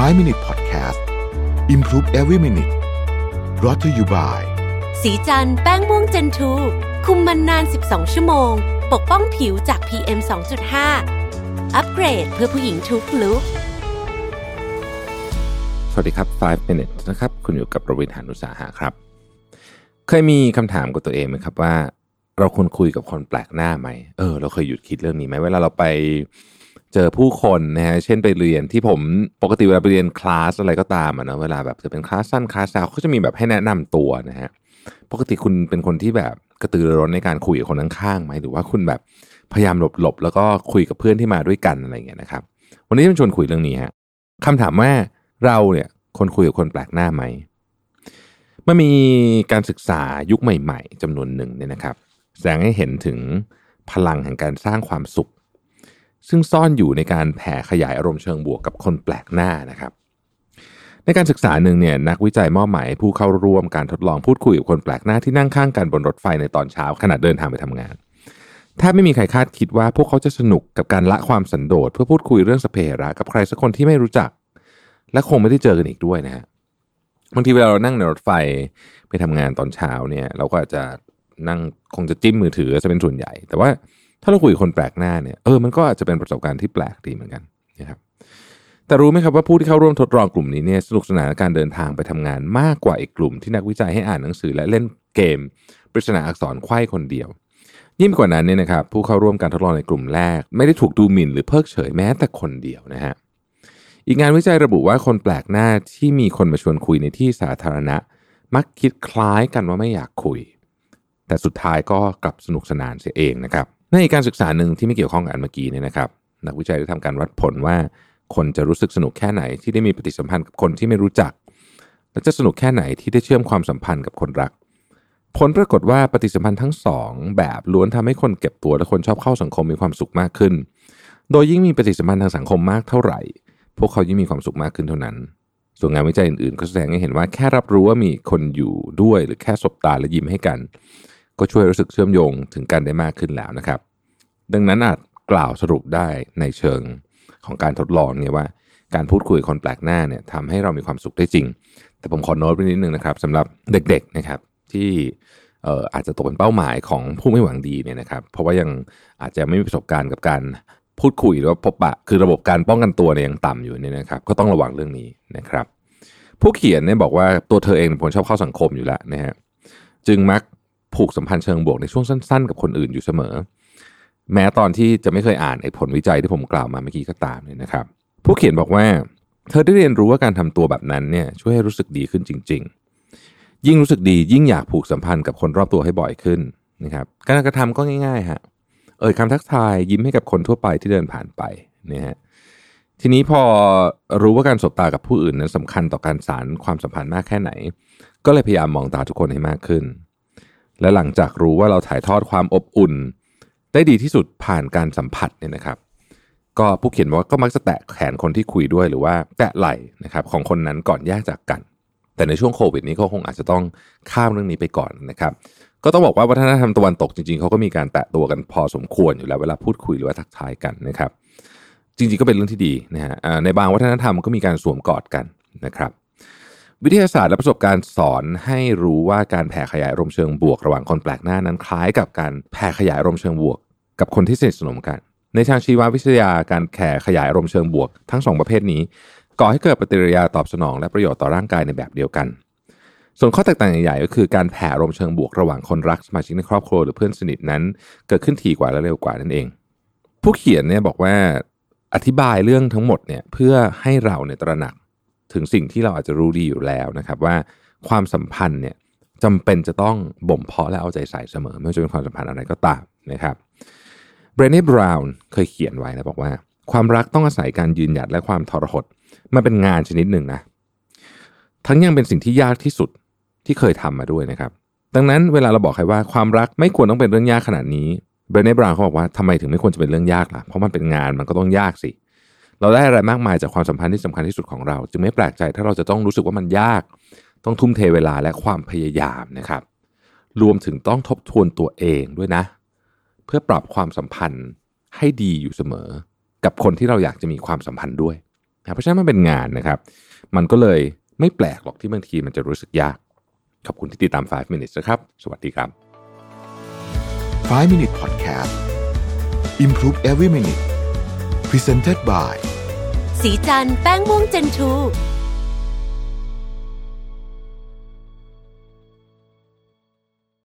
5 Minute Podcast Improve Every Minute r o t to you by สีจันแป้งม่วงเจนทูคุมมันนาน 12 ชั่วโมง ปกป้องผิวจาก PM 2.5 อัปเกรดเพื่อผู้หญิงทุกลุกสวัสดีครับ 5 minutes นะครับ คุณอยู่กับประวินหานุสาหะครับ เคยมีคำถามกับตัวเองไหมครับว่า เราควรคุยกับคนแปลกหน้าไหม เออ เราเคยหยุดคิดเรื่องนี้ไหมเวลาเราไป เจอผู้คนนะฮะเช่นไปเรียนที่ผมปกติเวลาไปเรียนคลาสอะไรก็ตามอะเนาะเวลาแบบจะเป็นคลาสสั้นคลาสยาวเขาจะมีแบบให้แนะนำตัวนะฮะปกติคุณเป็นคนที่แบบกระตือรือร้นในการคุยกับคนข้างๆไหมหรือว่าคุณแบบพยายามหลบๆแล้วก็คุยกับเพื่อนที่มาด้วยกันอะไรเงี้ยนะครับ วันนี้จะชวนคุยเรื่องนี้ฮะคำถามว่าเราเนี่ยคนคุยกับคนแปลกหน้าไหมมันมีการศึกษายุคใหม่ ๆจำนวนหนึ่งเนี่ยนะครับ แสดงให้เห็นถึงพลังแห่งการสร้างความสุข ซึ่งซ่อนอยู่ในการแผ่ขยายอารมณ์เชิงบวกกับคนแปลกหน้านะครับ ในการศึกษาหนึ่งเนี่ยนักวิจัยมอบหมายผู้เข้าร่วมการทดลองพูดคุยกับคนแปลกหน้าที่นั่งข้างกันบนรถไฟในตอนเช้าขณะเดินทางไปทำงานถ้าไม่มีใครคาดคิดว่าพวกเขาจะสนุกกับการละความสันโดษเพื่อพูดคุยเรื่องสเปเหระกับใครสักคนที่ไม่รู้จัก และคงไม่ได้เจอกันอีกด้วยนะฮะบางทีเวลาเรานั่งในรถไฟไปทำงานตอนเช้าเนี่ย เราก็อาจจะนั่งคงจะจิ้มมือถือจะเป็นส่วนใหญ่ แต่ว่า ถ้าเราคุยกับคนแปลกหน้าเนี่ยเออมันก็อาจจะเป็นประสบการณ์ที่แปลกดีเหมือนกันนะครับแต่รู้ไหมครับว่าผู้ที่เข้าร่วมทดลองกลุ่มนี้เนี่ยสนุกสนานกับการเดินทางไปทำงานมากกว่าอีกกลุ่ม ที่นักวิจัยให้อ่านหนังสือและเล่นเกม ปริศนาอักษรไขว้คนเดียว ยิ่งกว่านั้นเนี่ยนะครับผู้เข้าร่วมการทดลองในกลุ่มแรก ไม่ได้ถูกดูหมิ่นหรือเพิกเฉยแม้แต่คนเดียวนะฮะอีกงานวิจัยระบุว่าคนแปลกหน้าที่มีคนมาชวนคุยในที่สาธารณะ มักคิดคล้ายกันว่าไม่อยากคุย แต่สุดท้ายก็กลับสนุกสนานเสียเองนะครับ ในการศึกษาหนึ่งที่ไม่เกี่ยวข้องกับอันเมื่อกี้เนี่ยนะครับ นักวิจัยได้ทำการวัดผลว่า คนจะรู้สึกสนุกแค่ไหนที่ได้มีปฏิสัมพันธ์กับคนที่ไม่รู้จัก และจะสนุกแค่ไหนที่ได้เชื่อมความสัมพันธ์กับคนรัก ผลปรากฏว่าปฏิสัมพันธ์ทั้งสองแบบล้วนทำให้คนเก็บตัวและคนชอบเข้าสังคมมีความสุขมากขึ้น โดยยิ่งมีปฏิสัมพันธ์ทางสังคมมากเท่าไหร่ พวกเขายิ่งมีความสุขมากขึ้นเท่านั้นส่วนงานวิจัยอื่นๆ ก็แสดงให้เห็นว่าแค่รับรู้ว่ามีคนอยู่ด้วยหรือแค่สบตาและยิ้มให้กัน ก็ช่วยรู้สึกเชื่อมโยงถึงกันได้มากขึ้นแล้วนะครับ ดังนั้นอาจกล่าวสรุปได้ในเชิงของการทดลองเนี่ยว่า การพูดคุยคนแปลกหน้าเนี่ยทำให้เรามีความสุขได้จริง แต่ผมขอโน้ตไว้นิดนึงนะครับสำหรับเด็กๆนะครับที่อาจจะตกเป็นเป้าหมายของผู้ไม่หวังดีเนี่ยนะครับ เพราะว่ายังอาจจะไม่มีประสบการณ์กับการพูดคุยหรือว่าพบปะคือระบบการป้องกันตัวเนี่ยยังต่ำอยู่เนี่ยนะครับ ก็ต้องระวังเรื่องนี้นะครับ ผู้เขียนเนี่ยบอกว่าตัวเธอเองเป็นคนชอบเข้าสังคมอยู่แล้วนะฮะจึงมัก ผูกสัมพันธ์เชิงบวกในช่วงสั้น ๆ กับคนอื่นอยู่เสมอ แม้ตอนที่จะไม่เคยอ่านไอ้ผลวิจัยที่ผมกล่าวมาเมื่อกี้ก็ตามเนี่ยนะครับ ผู้เขียนบอกว่า เธอได้เรียนรู้ว่าการทำตัวแบบนั้นเนี่ยช่วยให้รู้สึกดีขึ้นจริง ๆ ยิ่งรู้สึกดียิ่งอยากผูกสัมพันธ์กับคนรอบตัวให้บ่อยขึ้นนะครับการกระทำก็ง่ายๆฮะเอ่ยคำทักทายยิ้มให้กับคนทั่วไปที่เดินผ่านไปนะฮะทีนี้พอรู้ว่าการสบตากับผู้อื่นนั้นสำคัญต่อการสารความสัมพันธ์มากแค่ไหน ก็เลยพยายามมองตาทุกคนให้มากขึ้น และหลังจากรู้ว่าเราถ่ายทอดความอบอุ่น ได้ดีที่สุดผ่านการสัมผัสเนี่ยนะครับ ก็ผู้เขียนบอกว่าก็มักจะแตะแขนคนที่คุยด้วยหรือว่าแตะไหล่นะครับของคนนั้นก่อนแยกจากกัน แต่ในช่วงโควิดนี้ก็คงอาจจะต้องข้ามเรื่องนี้ไปก่อนนะครับก็ต้องบอกว่าวัฒนธรรมตะวันตกจริงๆเขาก็มีการแตะตัวกันพอสมควรอยู่แล้วเวลาพูดคุยหรือว่าทักทายกันนะครับ จริงๆก็เป็นเรื่องที่ดีนะฮะในบางวัฒนธรรมก็มีการสวมกอดกันนะครับ วิทยาศาสตร์และประสบการณ์สอนให้รู้ว่าการแผ่ขยายอารมณ์เชิงบวก ระหว่างคนแปลกหน้านั้นคล้ายกับการแผ่ขยายอารมณ์เชิงบวก กับคนที่สนิทสนมกัน ในทางชีววิทยาการแผ่ขยายอารมณ์เชิงบวก ทั้งสองประเภทนี้ ก่อให้เกิดปฏิกิริยาตอบสนองและประโยชน์ต่อร่างกายในแบบเดียวกัน ส่วนข้อแตกต่างใหญ่ๆก็คือการแผ่อารมณ์เชิงบวกระหว่างคนรักสมาชิกในครอบครัวหรือเพื่อนสนิทนั้น เกิดขึ้นถี่กว่าและเร็วกว่านั่นเอง ผู้เขียนเนี่ยบอกว่าอธิบายเรื่องทั้งหมดเนี่ยเพื่อให้เราเนี่ยตระหนัก ถึงสิ่งที่เราอาจจะรู้ดีอยู่แล้วนะครับ ว่าความสัมพันธ์เนี่ยจำเป็นจะต้องบ่มเพาะและเอาใจใส่เสมอ ไม่ว่าจะเป็นความสัมพันธ์อะไรก็ตามนะครับเบรเน่บราวน์เคยเขียนไว้นะบอกว่า ความรักต้องอาศัยการยืนหยัดและความทรหดมันเป็นงานชนิดหนึ่งนะ ทั้งยังเป็นสิ่งที่ยากที่สุดที่เคยทำมาด้วยนะครับ ดังนั้นเวลาเราบอกใครว่าความรักไม่ควรต้องเป็นเรื่องยากขนาดนี้เบรเน่บราวน์เขาบอกว่าทำไมถึงไม่ควรจะเป็นเรื่องยากล่ะเพราะมันเป็นงานมันก็ต้องยากสิ เราได้อะไรมากมายจากความสัมพันธ์ที่สำคัญที่สุดของเรา จึงไม่แปลกใจถ้าเราจะต้องรู้สึกว่ามันยาก ต้องทุ่มเทเวลาและความพยายามนะครับ รวมถึงต้องทบทวนตัวเองด้วยนะ เพื่อปรับความสัมพันธ์ให้ดีอยู่เสมอ กับคนที่เราอยากจะมีความสัมพันธ์ด้วยเพราะฉะนั้นมันเป็นงานนะครับ มันก็เลยไม่แปลกหรอกที่บางทีมันจะรู้สึกยาก ขอบคุณที่ติดตาม 5 minutes นะครับ สวัสดีครับ 5 minutes podcast improve every minute presented by สีจันแป้งม่วงเจนทู